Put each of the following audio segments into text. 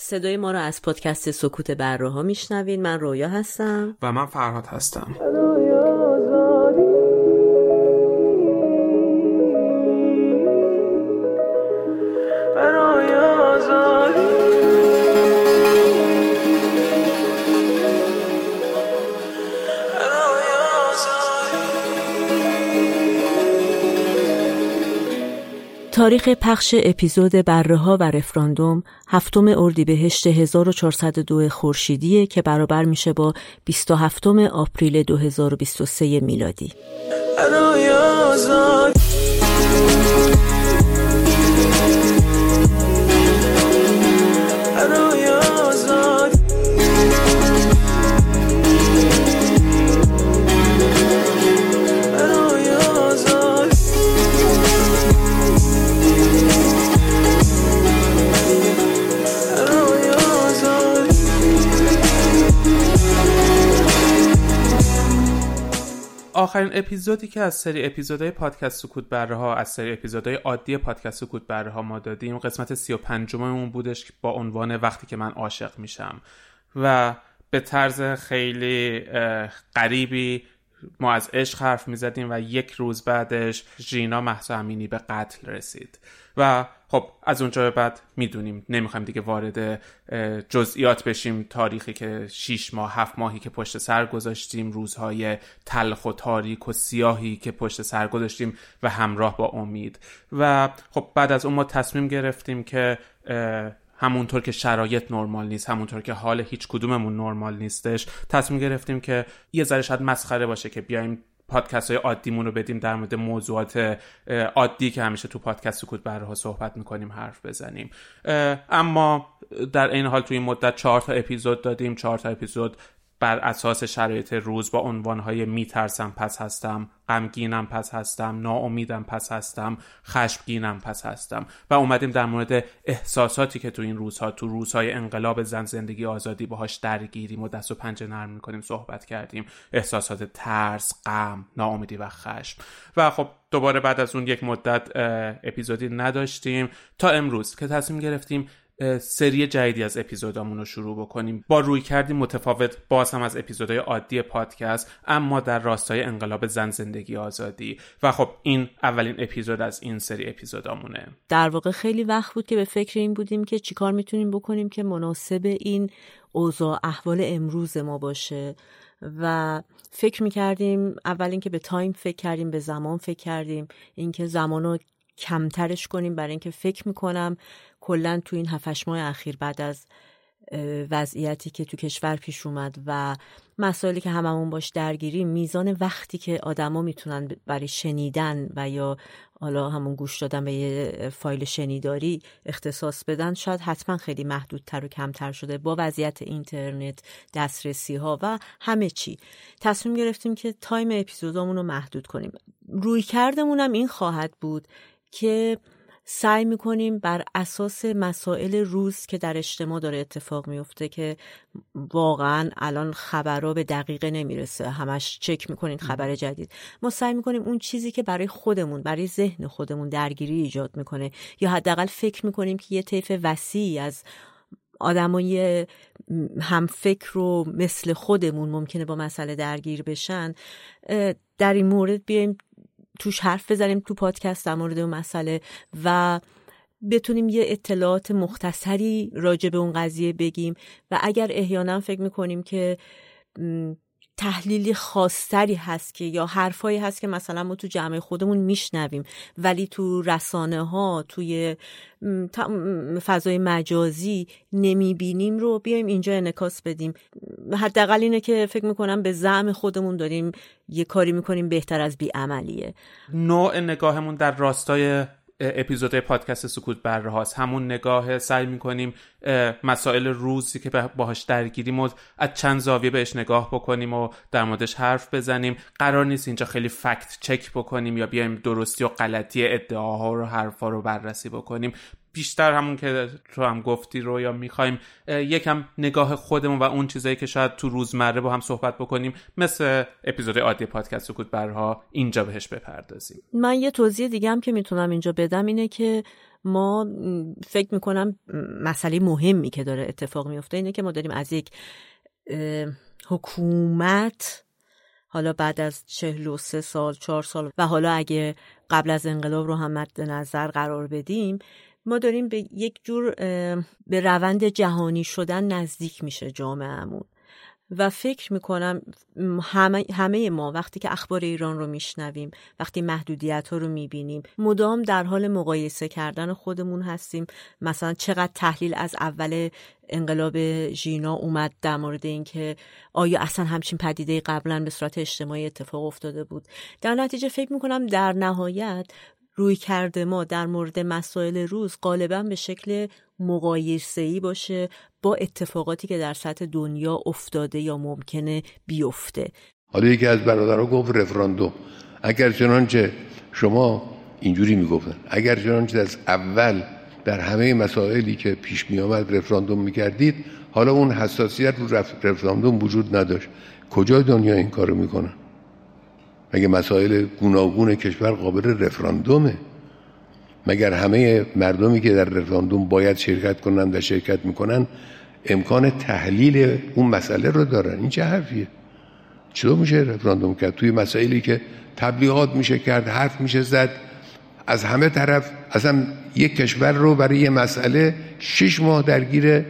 صدای ما رو از پادکست سکوت بره ها میشنوین من رویا هستم. و من فرهاد هستم. تاریخ پخش اپیزود بره و رفراندوم هفتم اردیبهشت 1402 خورشیدیه که برابر میشه با 27 آپریل 2023 میلادی. اپیزودی که از سری اپیزودهای پادکست سکوت بره ها از سری اپیزودهای عادی پادکست سکوت بره ها ما دادیم قسمت 35 اون بودش با عنوان وقتی که من عاشق میشم. و به طرز خیلی غریبی ما از عشق حرف می‌زدیم و یک روز بعدش ژینا محسا امینی به قتل رسید. و خب از اونجا به بعد می‌دونیم. نمی‌خوایم دیگه وارد جزئیات بشیم. تاریخی که شیش ماه هفت ماهی که پشت سر گذاشتیم روزهای تلخ و تاریک و سیاهی که پشت سر گذاشتیم و همراه با امید. و خب بعد از اون ما تصمیم گرفتیم که همونطور که شرایط نرمال نیست همونطور که حال هیچ کدوممون نرمال نیستش تصمیم گرفتیم که یه ذره شاید مسخره باشه که بیایم پادکست های عادیمون رو بدیم در مورد موضوعات عادی که همیشه تو پادکست سکوت برها صحبت می‌کنیم حرف بزنیم. اما در این حال توی این مدت چهار تا اپیزود دادیم. چهار تا اپیزود بر اساس شرایط روز با عنوانهای میترسم پس هستم غمگینم پس هستم ناامیدم پس هستم خشمگینم پس هستم. و اومدیم در مورد احساساتی که تو این روزها تو روزهای انقلاب زن زندگی آزادی باهاش درگیریم و دست و پنجه نرم می‌کنیم صحبت کردیم. احساسات ترس غم ناامیدی و خشم. و خب دوباره بعد از اون یک مدت اپیزودی نداشتیم. تا امروز که تصمیم گرفتیم سری جدیدی از اپیزودامون رو شروع بکنیم. با روی کردیم متفاوت باز هم از اپیزودهای عادی پادکست اما در راستای انقلاب زن زندگی آزادی. و خب این اولین اپیزود از این سری اپیزودامونه. در واقع خیلی وقت بود که به فکر این بودیم که چیکار می‌تونیم بکنیم که مناسب این اوضاع احوال امروز ما باشه. و فکر می‌کردیم اول اینکه به تایم فکر کردیم به زمان فکر کردیم. اینکه زمان کمترش کنیم برای اینکه فکر می‌کنم کلا تو این هفتش ماه اخیر بعد از وضعیتی که تو کشور پیش اومد و مسائلی که هممون باش درگیری میزان وقتی که آدما می‌تونن برای شنیدن و یا حالا همون گوش دادن به یه فایل شنیداری اختصاص بدن شاید حتما خیلی محدودتر و کمتر شده با وضعیت اینترنت دسترسی ها و همه چی. تصمیم گرفتیم که تایم اپیزودامون رو محدود کنیم. روی کردمونم این خواهد بود که سعی می‌کنیم بر اساس مسائل روز که در اجتماع داره اتفاق میفته که واقعا الان خبرها به دقیقه نمی‌رسه. همش چک می‌کنین خبر جدید. ما سعی می‌کنیم اون چیزی که برای خودمون برای ذهن خودمون درگیری ایجاد می‌کنه یا حداقل فکر می‌کنیم که یه طیف وسیعی از آدمای هم فکر و مثل خودمون ممکنه با مسئله درگیر بشن در این مورد بیایم توش حرف بزنیم تو پادکست در مورد اون مسئله و بتونیم یه اطلاعات مختصری راجع به اون قضیه بگیم. و اگر احیانا فکر می‌کنیم که تحلیلی خاصتری هست که یا حرفایی هست که مثلا ما تو جمع خودمون میشنویم ولی تو رسانه ها توی فضای مجازی نمی‌بینیم رو بیایم اینجا انکاس بدیم. حداقل اینه که فکر می‌کنم به زعم خودمون داریم یه کاری می‌کنیم بهتر از بیعملیه. نوع نگاهمون در راستای اپیزود پادکست سکوت بره هاست همون نگاه سعی می‌کنیم مسائل روزی که باهاش درگیریم و از چند زاویه بهش نگاه بکنیم و در موردش حرف بزنیم. قرار نیست اینجا خیلی فکت چک بکنیم یا بیایم درستی و غلطی ادعاها رو حرفا رو بررسی بکنیم. بیشتر همون که تو هم گفتی رو یا می‌خوایم یکم نگاه خودمون و اون چیزایی که شاید تو روزمره با هم صحبت بکنیم مثل اپیزود عادی پادکست سکوت برها اینجا بهش بپردازیم. من یه توضیح دیگه هم که می‌تونم اینجا بدم اینه که ما فکر می‌کنم مسئله مهمی که داره اتفاق میفته اینه که ما داریم از یک حکومت حالا بعد از چهل و سه سال چهار سال و حالا اگه قبل از انقلاب رو هم مد نظر قرار بدیم ما داریم به یک جور به روند جهانی شدن نزدیک میشه جامعهمون. و فکر می‌کنم همه, همه ما وقتی که اخبار ایران رو میشنویم وقتی محدودیت ها رو می‌بینیم مدام در حال مقایسه کردن خودمون هستیم. مثلا چقدر تحلیل از اول انقلاب ژینا اومد در مورد اینکه آیا اصلا همچین پدیده قبلا به صورت اجتماعی اتفاق افتاده بود. در نتیجه فکر می‌کنم در نهایت روی کرده ما در مورد مسائل روز غالبا به شکل مقایسه‌ای باشه با اتفاقاتی که در سطح دنیا افتاده یا ممکنه بیفته. حالا یکی از برادرها گفت رفراندوم. اگر چنانچه شما اینجوری می‌گفتن اگر چنانچه از اول در همه مسائلی که پیش می آمد رفراندوم می‌کردید حالا اون حساسیت رو رفراندوم وجود نداشت. کجای دنیا این کارو می‌کنن؟ مگه مسائل گوناگون کشور قابل رفراندومه؟ مگر همه مردمی که در رفراندوم باید شرکت کنند و شرکت می‌کنن امکان تحلیل اون مسئله رو دارن؟ این چه حرفیه؟ چطور میشه رفراندوم کرد؟ توی مسائلی که تبلیغات میشه کرد حرف میشه زد از همه طرف اصلا یک کشور رو برای یه مسئله شش ماه درگیر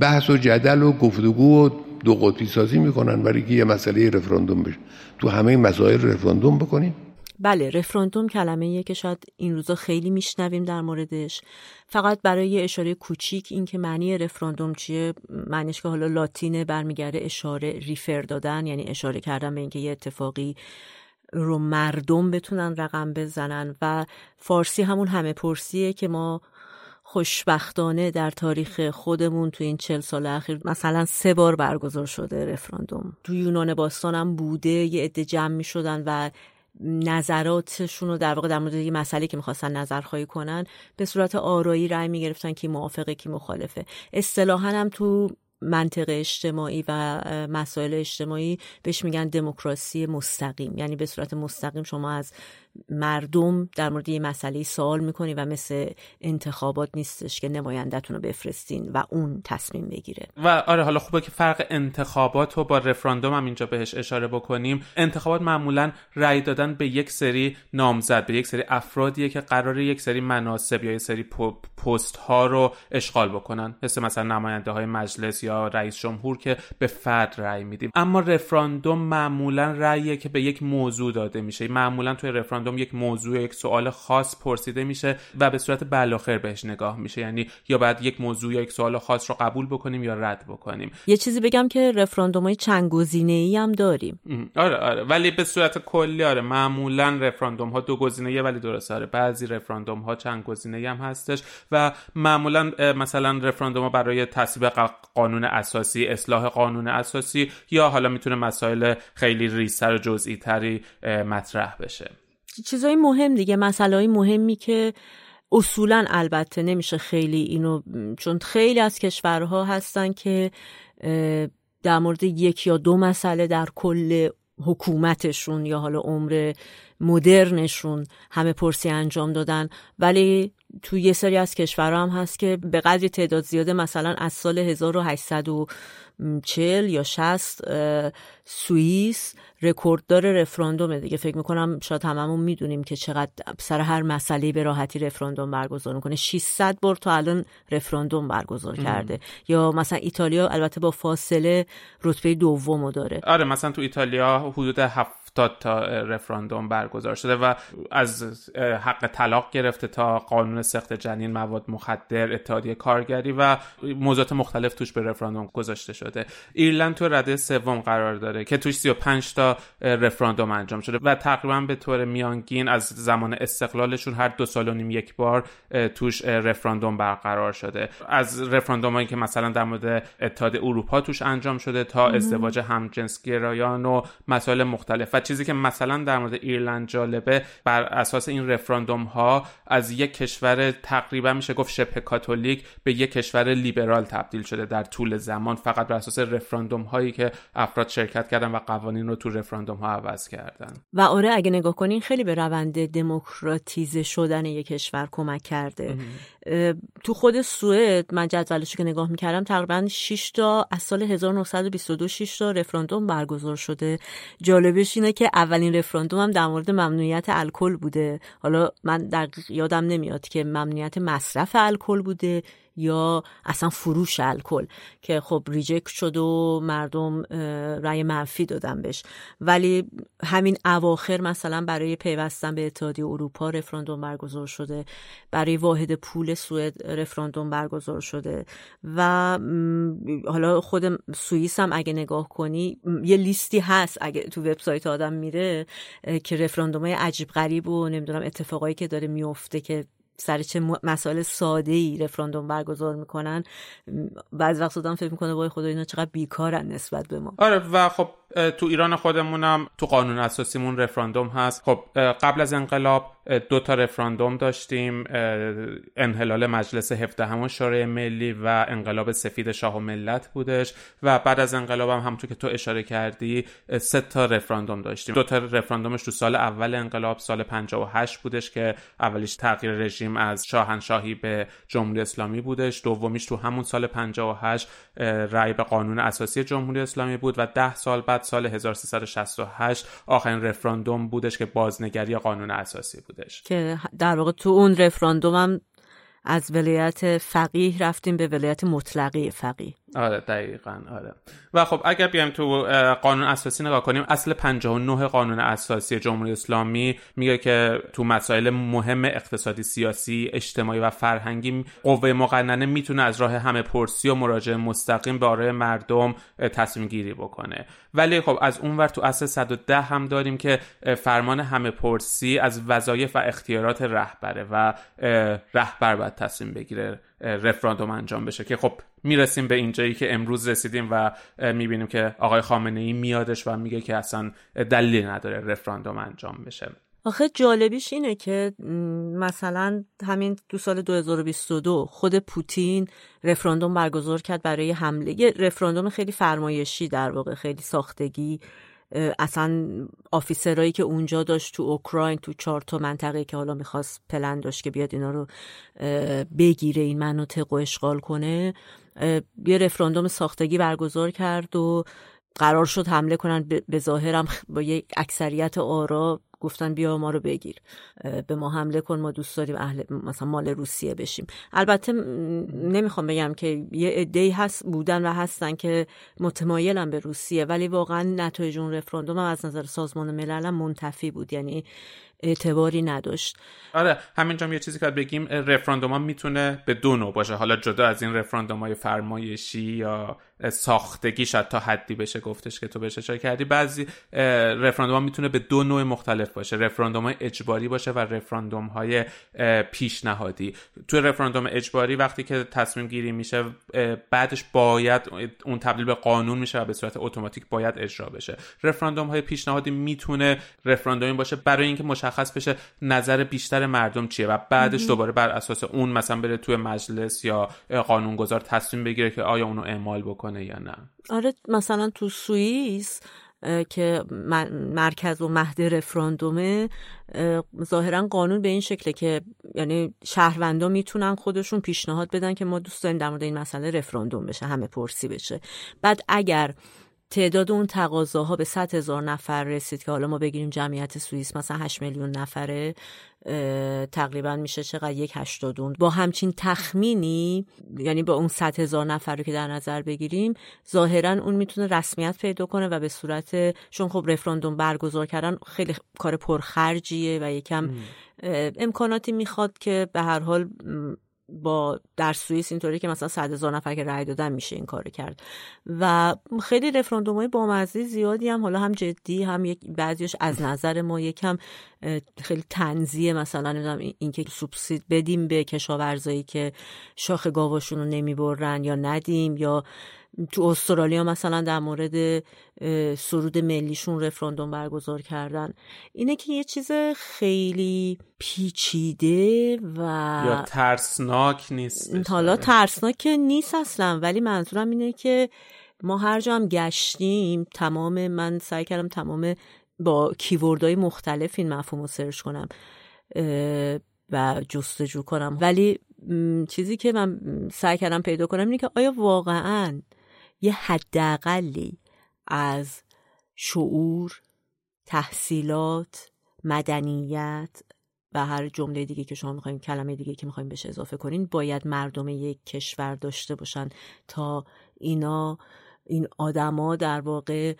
بحث و جدل و گفتگو و دو قطبی سازی می‌کنن برای که یه مسئله رفراندوم بشه. تو همه مسائل رفراندوم بکنیم. بله رفراندوم کلمه که شاید این روزا خیلی میشنویم در موردش. فقط برای یه اشاره کوچیک این که معنی رفراندوم چیه؟ معنیش که حالا لاتینه برمیگرده اشاره ریفر دادن یعنی اشاره کردن به اینکه یه اتفاقی رو مردم بتونن رقم بزنن. و فارسی همون همه پرسیه که ما خوشبختانه در تاریخ خودمون تو این چل سال اخیر مثلا سه بار برگزار شده رفراندوم. تو یونان باستان هم بوده یه عده جمع می شدن و نظراتشون رو در واقع در مورد یه مسئله که می‌خواستن نظرخواهی کنن به صورت آرایی رأی می‌گرفتن که موافقه کی مخالفه. اصطلاحا هم تو منطق اجتماعی و مسائل اجتماعی بهش میگن دموکراسی مستقیم. یعنی به صورت مستقیم شما از مردم در مورد یه مسئله سوال می‌کنی و مثل انتخابات نیستش که نمایندتون رو بفرستین و اون تصمیم بگیره. و آره حالا خوبه که فرق انتخابات رو با رفراندوم هم اینجا بهش اشاره بکنیم. انتخابات معمولا رأی دادن به یک سری نامزد به یک سری افرادیه که قرار یک سری مناسب یا یک سری پست ها رو اشغال بکنن. مثل مثلا نماینده های مجلس یا رئیس جمهور که به فرد رأی میدیم. اما رفراندوم معمولا رأیه که به یک موضوع داده میشه. معمولا توی رفراندوم رفراندوم یک موضوع یک سوال خاص پرسیده میشه و به صورت بلاخر بهش نگاه میشه. یعنی یا بعد یک موضوع یا یک سوال خاص رو قبول بکنیم یا رد بکنیم. یه چیزی بگم که رفراندوم های چند گزینه ای هم داریم. آره آره. ولی به صورت کلی آره معمولا رفراندوم ها دو گزینه ولی درست آره. بعضی رفراندوم ها چند گزینه هم هستش و معمولا مثلا رفراندوم ها برای تصویب قانون اساسی اصلاح قانون اساسی یا حالا می‌تونه مسائل خیلی ریستر و جزئی تری مطرح بشه. چیزای مهم دیگه های مهمی که اصولا البته نمیشه خیلی اینو چون خیلی از کشورها هستن که در مورد یک یا دو مسئله در کل حکومتشون یا حالا عمر مدرنشون همه پرسی انجام دادن. ولی تو یه سری از کشورها هم هست که به قدری تعداد زیاده مثلا از سال 1840 یا 60 سوئیس رکورددار رفراندومه دیگه. فکر می‌کنم شاید هممون می‌دونیم که چقدر سر هر مسئله به راحتی رفراندوم برگزار می‌کنه. 600 بار تا الان رفراندوم برگزار کرده. یا مثلا ایتالیا البته با فاصله رتبه دومو داره. آره مثلا تو ایتالیا حدود 70 تا رفراندوم برگزار شده و از حق طلاق گرفته تا قانون سخت جنین مواد مخدر اتحادیه کارگری و موضوعات مختلف توش به رفراندوم گذاشته شده. ایرلند تو رده سوم قرار داره که توش 35 تا رفراندوم انجام شده و تقریبا به طور میانگین از زمان استقلالشون هر دو سال و نیم یک بار توش رفراندوم برقرار شده. از رفراندومایی که مثلا در مورد اتحاد اروپا توش انجام شده تا ازدواج همجنسگرایان و مسائل مختلف و چیزی که مثلا در مورد ایرلند جالبه بر اساس این رفراندوم ها از یک کشور تقریبا میشه گفت شبه کاتولیک به یک کشور لیبرال تبدیل شده در طول زمان فقط بر اساس رفراندوم هایی که افراد شرکت کردن و قوانین رو تو رفراندوم ها عوض کردن. و آره اگه نگاه کنین خیلی به روند دموکراتیزه شدن یک کشور کمک کرده. تو خود سوئد من جدولش که نگاه می‌کردم تقریبا 6 تا از سال 1922 6 تا رفراندوم برگزار شده. جالبش اینه که اولین رفراندوم هم در مورد ممنوعیت الکل بوده. حالا من دقیق یادم نمیاد که ممنوعیت مصرف الکل بوده. یا اصلا فروش الکل که خب ریجکت شد و مردم رأی منفی دادن بهش. ولی همین اواخر مثلا برای پیوستن به اتحادیه اروپا رفراندوم برگزار شده برای واحد پول سوئد رفراندوم برگزار شده و حالا خود سوئیس هم اگه نگاه کنی یه لیستی هست اگه تو وبسایت آدم میره که رفراندوم های عجیب غریب و نمی‌دونم اتفاقایی که داره میفته که سر چه مسائل ساده ای رفراندوم برگزار می‌کنن بعض وقت آدم فکر می‌کنه وای خدا اینا چقدر بیکارن نسبت به ما. آره و خب تو ایران خودمونم تو قانون اساسیمون رفراندوم هست. خب قبل از انقلاب دو تا رفراندوم داشتیم انحلال مجلس 17 همون شورای ملی و انقلاب سفید شاه و ملت بودش و بعد از انقلاب هم همونطور که تو اشاره کردی سه تا رفراندوم داشتیم. دو تا رفراندومش تو سال اول انقلاب سال 58 بودش که اولیش تغییر رژیم از شاهنشاهی به جمهوری اسلامی بودش. دومیش تو همون سال 58 رأی به قانون اساسی جمهوری اسلامی بود و ده سال بعد سال 1368 آخرین رفراندوم بودش که بازنگری قانون اساسی بودش. که در واقع تو اون رفراندوم هم از ولایت فقیه رفتیم به ولایت مطلقه فقیه. آره دقیقا آره. و خب اگر بیایم تو قانون اساسی نگاه کنیم اصل 59 قانون اساسی جمهوری اسلامی میگه که تو مسائل مهم اقتصادی سیاسی اجتماعی و فرهنگی قوه مقننه می‌تونه از راه همه پرسی و مراجعه مستقیم به آرای مردم تصمیم گیری بکنه. ولی خب از اونور تو اصل 110 هم داریم که فرمان همه پرسی از وظایف و اختیارات رهبره و رهبر باید تصمیم بگیره. رفراندوم انجام بشه. که خب می‌رسیم به اینجایی که امروز رسیدیم و می‌بینیم که آقای خامنه ای میادش و میگه که اصلا دلیلی نداره رفراندوم انجام بشه. آخه جالبیش اینه که مثلا همین دو سال 2022 خود پوتین رفراندوم برگزار کرد برای حمله. یه رفراندوم خیلی فرمایشی در واقع خیلی ساختگی اصلا آفیسرایی که اونجا داشت تو اوکراین تو چهار منطقه که حالا می‌خواست پلن داشت که بیاد اینا رو بگیره این مناطق و اشغال کنه یه رفراندوم ساختگی برگزار کرد و قرار شد حمله کنن. به ظاهرم با یک اکثریت آرا گفتن بیا ما رو بگیر به ما حمله کن ما دوست داریم اهل مثلا مال روسیه بشیم. البته نمی‌خوام بگم که یه عده‌ای هست بودن و هستن که متمایلن به روسیه ولی واقعا نتایج اون رفراندوم از نظر سازمان ملل منتفی بود یعنی اعتباری نداشت. آره همینجا یه چیزی که بگیم رفراندوم می‌تونه به دو نوع باشه. حالا جدا از این رفراندوم های فرمایشی یا ساختگی شاید تا حدی بشه گفتش که تو بهش اشاره کردی. بعضی رفراندوم می‌تونه به دو نوع مختلف باشه. رفراندوم های اجباری باشه و رفراندوم های پیشنهادی. تو رفراندوم اجباری وقتی که تصمیم گیری میشه بعدش باید اون تبدیل به قانون میشه و به صورت اتوماتیک باید اجرا بشه. رفراندوم های پیشنهادی می‌تونه رفراندومی باشه برای اینکه مشخص بشه نظر بیشتر مردم چیه و بعدش دوباره بر اساس اون مثلا بره توی مجلس یا قانونگذار تصمیم بگیره که آیا اونو اعمال بکنه. یا نه. آره مثلا تو سوئیس که مرکز و مهد رفراندومه ظاهرا قانون به این شکله که یعنی شهروندا می‌تونن خودشون پیشنهاد بدن که ما دوست داریم در مورد این مسئله رفراندوم بشه همه پرسی بشه. بعد اگر تعداد اون تقاضاها به 100 هزار نفر رسید که حالا ما بگیریم جمعیت سوئیس مثلا 8 میلیون نفره تقریبا میشه چقدر؟ یک هشتادون با همچین تخمینی یعنی با اون 100 هزار نفر رو که در نظر بگیریم ظاهرا اون می‌تونه رسمیت پیدا کنه و به صورت چون خب رفراندوم برگزار کردن خیلی کار پرخرجیه و یکم امکاناتی می‌خواد که به هر حال با در سوئیس اینطوری که مثلا صد هزار نفر که رأی دادن میشه این کار کرد. و خیلی رفراندوم های بامزه زیادی هم حالا هم جدی هم یک بعضیش از نظر ما یکم خیلی تنزیه مثلا نمی‌دونم اینکه سوبسید بدیم به کشاورزایی که شاخ گاواشون رو نمی‌برن یا ندیم یا تو استرالیا مثلا در مورد سرود ملیشون رفراندوم برگزار کردن. اینه که یه چیز خیلی پیچیده و یا ترسناک نیست حالا ترسناک نیست اصلا ولی منظورم اینه که ما هر جا هم گشتیم تمام من سعی کردم تمام با کیوردهای مختلف این مفهوم رو سرچ کنم و جستجو کنم. ولی چیزی که من سعی کردم پیدا کنم اینه که آیا واقعا یه حداقلی از شعور تحصیلات مدنیت و هر جمله دیگه که شما می‌خوایم کلمه دیگه که می‌خوایم بهش اضافه کنین باید مردم یک کشور داشته باشن تا اینا این آدما در واقع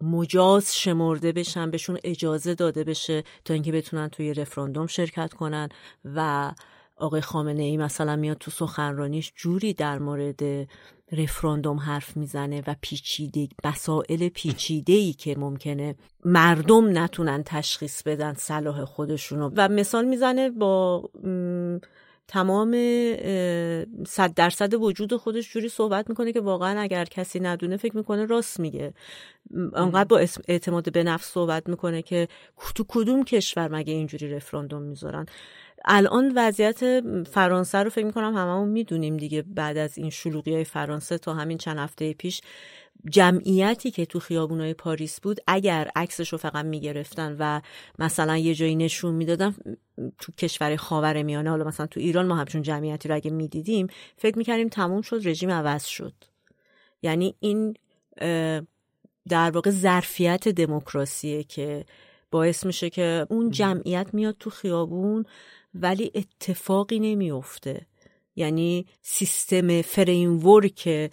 مجاز شمرده بشن بهشون اجازه داده بشه تا اینکه بتونن توی رفراندوم شرکت کنن و آقای خامنه ای مثلا میاد تو سخنرانیش جوری در مورد رفراندوم حرف می‌زنه و پیچیده مسائل پیچیده ای که ممکنه مردم نتونن تشخیص بدن صلاح خودشونو. و مثال می‌زنه با تمام صد درصد وجود خودش جوری صحبت می‌کنه که واقعا اگر کسی ندونه فکر می‌کنه راست میگه. انقدر با اعتماد به نفس صحبت می‌کنه که تو کدوم کشور مگه اینجوری رفراندوم می‌ذارن؟ الان وضعیت فرانسه رو فکر می‌کنم هممون می‌دونیم دیگه بعد از این شلوغی های فرانسه تا همین چند هفته پیش جمعیتی که تو خیابونای پاریس بود اگر عکسش رو فقط می‌گرفتن و مثلا یه جایی نشون می‌دادن تو کشور خاور میانه حالا مثلا تو ایران ما همچون جمعیتی رو اگه می‌دیدیم فکر می‌کردیم تموم شد رژیم عوض شد. یعنی این در واقع ظرفیت دموکراسیه که باعث میشه که اون جمعیت میاد تو خیابون ولی اتفاقی نمیفته یعنی سیستم فریمورک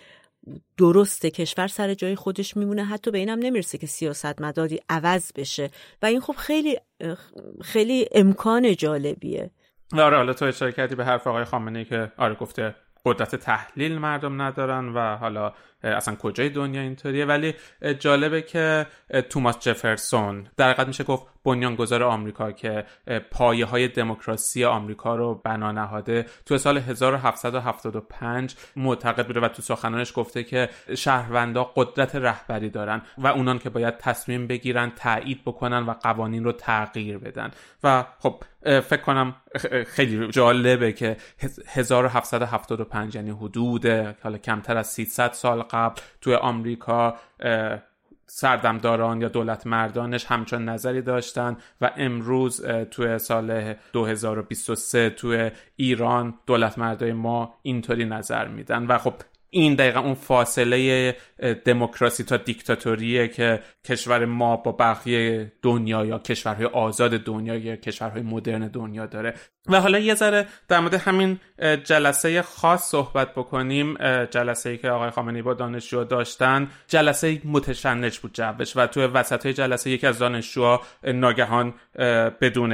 درست کشور سر جای خودش میمونه. حتی به اینم نمی‌رسه که سیاست مداری عوض بشه. و این خب خیلی خیلی امکان جالبیه. آره حالا تو اشاره کردی به حرف آقای خامنه که آره گفته قدرت تحلیل مردم ندارن و حالا اصلا کجای دنیا اینطوریه. ولی جالبه که توماس جفرسون در حقیقت میشه گفت بنیانگذار آمریکا که پایه های دموکراسی آمریکا رو بنا نهاده تو سال 1775 معتقد بوده و تو سخنانش گفته که شهروندا قدرت رهبری دارن و اونان که باید تصمیم بگیرن تایید بکنن و قوانین رو تغییر بدن. و خب فکر کنم خیلی جالبه که 1775 یعنی حدود حالا کمتر از 300 سال قبل توی آمریکا سردمداران یا دولت مردانش همچون نظری داشتن و امروز توی سال 2023 توی ایران دولت مردای ما اینطوری نظر میدن. و خب این دقیقا اون فاصله دموکراسی تا دیکتاتوریه که کشور ما با بقیه دنیا یا کشورهای آزاد دنیا یا کشورهای مدرن دنیا داره. و حالا یه ذره در مورد همین جلسه خاص صحبت بکنیم. جلسه ای که آقای خامنه‌ای با دانشجو داشتن. جلسه متشنج بود جوش و توی وسط جلسه یکی از دانشجوها ناگهان بدون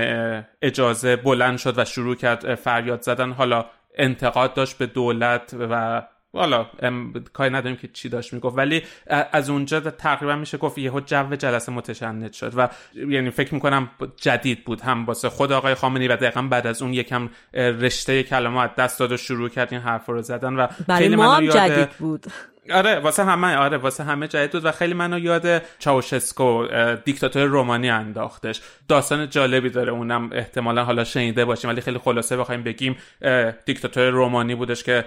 اجازه بلند شد و شروع کرد فریاد زدن. حالا انتقاد داشت به دولت و والا کاری نداریم که چی داشت می‌گفت. ولی از اونجا تقریبا میشه گفت یهو جو جلسه متشنج شد و یعنی فکر می‌کنم جدید بود. هم واسه خود آقای خامنه‌ای و دقیقا بعد از اون یکم رشته کلمات دست داد و شروع کرد این حرف رو زدن و برای ما هم جدید بود. آره واسه همه آره واسه همه جدید بود و خیلی منو یاد چاوشسکو دیکتاتور رومانی انداختش. داستان جالبی داره اونم احتمالا حالا شنیده باشیم ولی خیلی خلاصه بخوایم بگیم دیکتاتور رومانی بودش که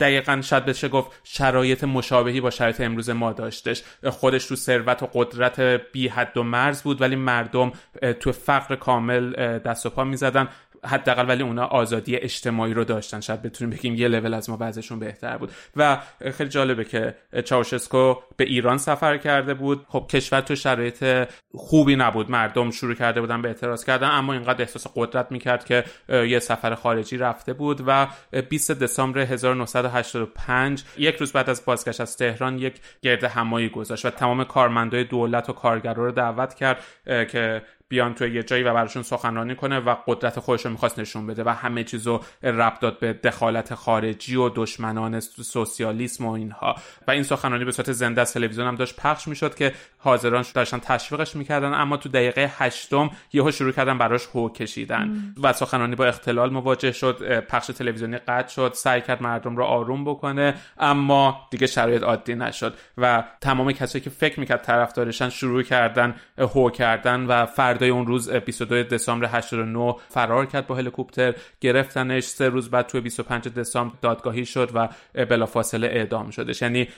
دقیقا شاید بشه گفت شرایط مشابهی با شرایط امروز ما داشتش. خودش تو ثروت و قدرت بی حد و مرز بود ولی مردم تو فقر کامل دست و پا می‌زدن. حداقل ولی اونا آزادی اجتماعی رو داشتن. شاید بتونیم بگیم یه لول از ما بعضشون بهتر بود. و خیلی جالبه که چاوشسکو به ایران سفر کرده بود. خب کشور تو شرایط خوبی نبود. مردم شروع کرده بودن به اعتراض کردن اما اینقدر احساس قدرت می‌کرد که یه سفر خارجی رفته بود و 20 دسامبر 1985 یک روز بعد از بازگشت از تهران یک گرد همایی گذاشت و تمام کارمندای دولت و کارگرا رو دعوت کرد که بیان توی یه جایی و براشون سخنرانی کنه و قدرت خودش رو می‌خواست نشون بده و همه چیز رو ربط داد به دخالت خارجی و دشمنان سوسیالیسم و اینها. و این سخنرانی به صورت زنده از تلویزیون هم داشت پخش می‌شد که حاضران داشتن تشویقش می‌کردن اما تو دقیقه هشتم یهو شروع کردن براش هو کشیدن. و سخنرانی با اختلال مواجه شد پخش تلویزیونی قطع شد سعی کرد مردم رو آروم بکنه اما دیگه شرایط عادی نشد. و تمام کسایی که فکر می‌کرد طرفدارشن شروع کردن هو کردن و فردای اون روز 22 دسامبر 89 فرار کرد با هلیکوپتر گرفتنش سه روز بعد تو 25 دسامبر دادگاهی شد و بلافاصله اعدام شدش. یعنی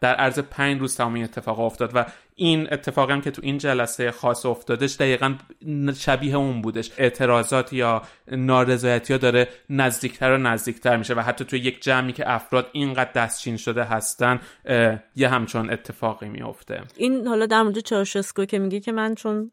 در عرض پنج روز تمام اتفاق افتاد و این اتفاقی هم که تو این جلسه خاص افتادش دقیقا شبیه اون بودش. اعتراضات یا نارضایتی ها داره نزدیکتر و نزدیکتر میشه و حتی تو یک جمعی که افراد اینقدر دستچین شده هستن یه همچون اتفاقی میفته این حالا در مورد چارشسکو که میگه که من چون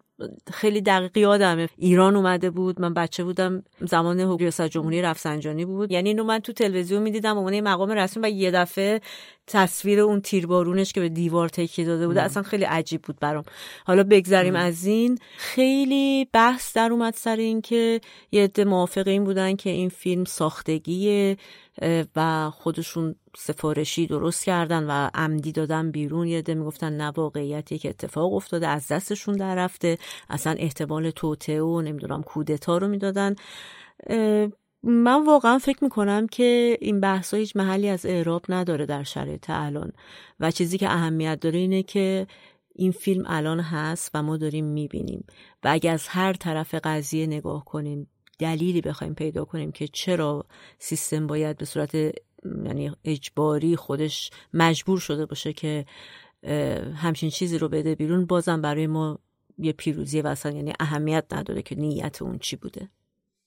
خیلی دقیق یادمه. ایران اومده بود من بچه بودم زمان ریاست جمهوری رفسنجانی بود. یعنی اینو من تو تلویزیون می‌دیدم عنوان مقام رسمی و یه دفعه تصویر اون تیربارونش که به دیوار تکیه داده بوده اصلا خیلی عجیب بود برام. حالا بگذریم از این. خیلی بحث در اومد سر این که یه عده موافق این بودن که این فیلم ساختگیه و خودشون سفارشی درست کردن و عمدی دادن بیرون. یه عده می‌گفتن نه واقعیتی که اتفاق افتاده از دستشون در رفته. اصلا احتمال توته و نمی‌دونم کودتا رو می‌دادن. من واقعا فکر می‌کنم که این بحث هیچ محلی از اعراب نداره در شرایط الان. و چیزی که اهمیت داره اینه که این فیلم الان هست و ما داریم می‌بینیم. و اگه از هر طرف قضیه نگاه کنیم دلیلی بخوایم پیدا کنیم که چرا سیستم باید به صورت یعنی اجباری خودش مجبور شده باشه که همچین چیزی رو بده بیرون بازم برای ما یه پیروزی واسه یعنی اهمیت نداره که نیت اون چی بوده.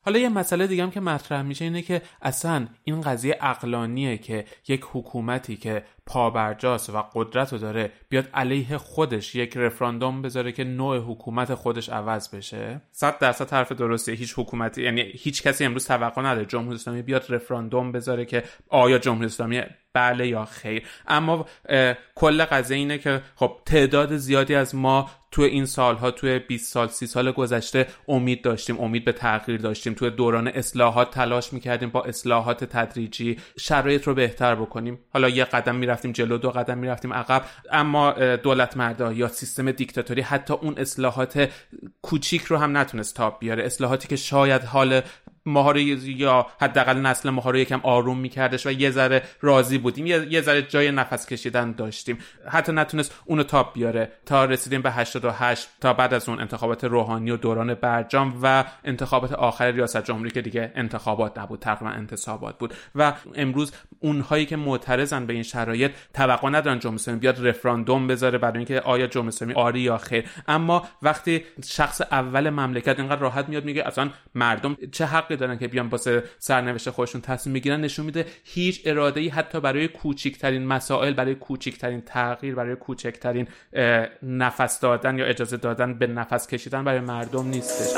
حالا یه مسئله دیگه هم که مطرح میشه اینه که اصلا این قضیه اقلانیه که یک حکومتی که پابرجاست و قدرت رو داره بیاد علیه خودش یک رفراندوم بذاره که نوع حکومت خودش عوض بشه؟ صد درصد حرف درسته هیچ حکومتی یعنی هیچ کسی امروز توقع نداره جمهوری اسلامی بیاد رفراندوم بذاره که آیا جمهوری اسلامی بله یا خیر. اما کل قضیه اینه که خب تعداد زیادی از ما توی این سالها توی 20 سال 30 سال گذشته امید داشتیم امید به تغییر داشتیم. توی دوران اصلاحات تلاش می‌کردیم با اصلاحات تدریجی شرایط رو بهتر بکنیم. حالا یه قدم می‌رفتیم جلو دو قدم می‌رفتیم عقب. اما دولت مردا یا سیستم دیکتاتوری حتی اون اصلاحات کوچیک رو هم نتونست تاب بیاره. اصلاحاتی که شاید حال ماها رو یا حداقل نسل ماها رو یکم آروم میکردش و یه ذره راضی بودیم. یه ذره جای نفس کشیدن داشتیم. حتی نتونست اونو تاپ بیاره. تا رسیدیم به 88 تا بعد از اون انتخابات روحانی و دوران برجام و انتخابات آخر ریاست جمهوری که دیگه انتخابات نبود تقریبا انتصابات بود. و امروز اونهایی که معترضن به این شرایط توقع ندارن جمهوری بیاد رفراندوم بذاره برای اینکه آیا جمهوری آری یا خیر. اما وقتی شخص اول مملکت اینقدر راحت میاد میگه اصلا مردم چه حقی دارن که بیان واسه سرنوشت خودشون تصمیم بگیرن نشون میده هیچ اراده ای حتی برای کوچکترین مسائل برای کوچکترین تغییر برای کوچکترین نفس دادن یا اجازه دادن به نفس کشیدن برای مردم نیستش.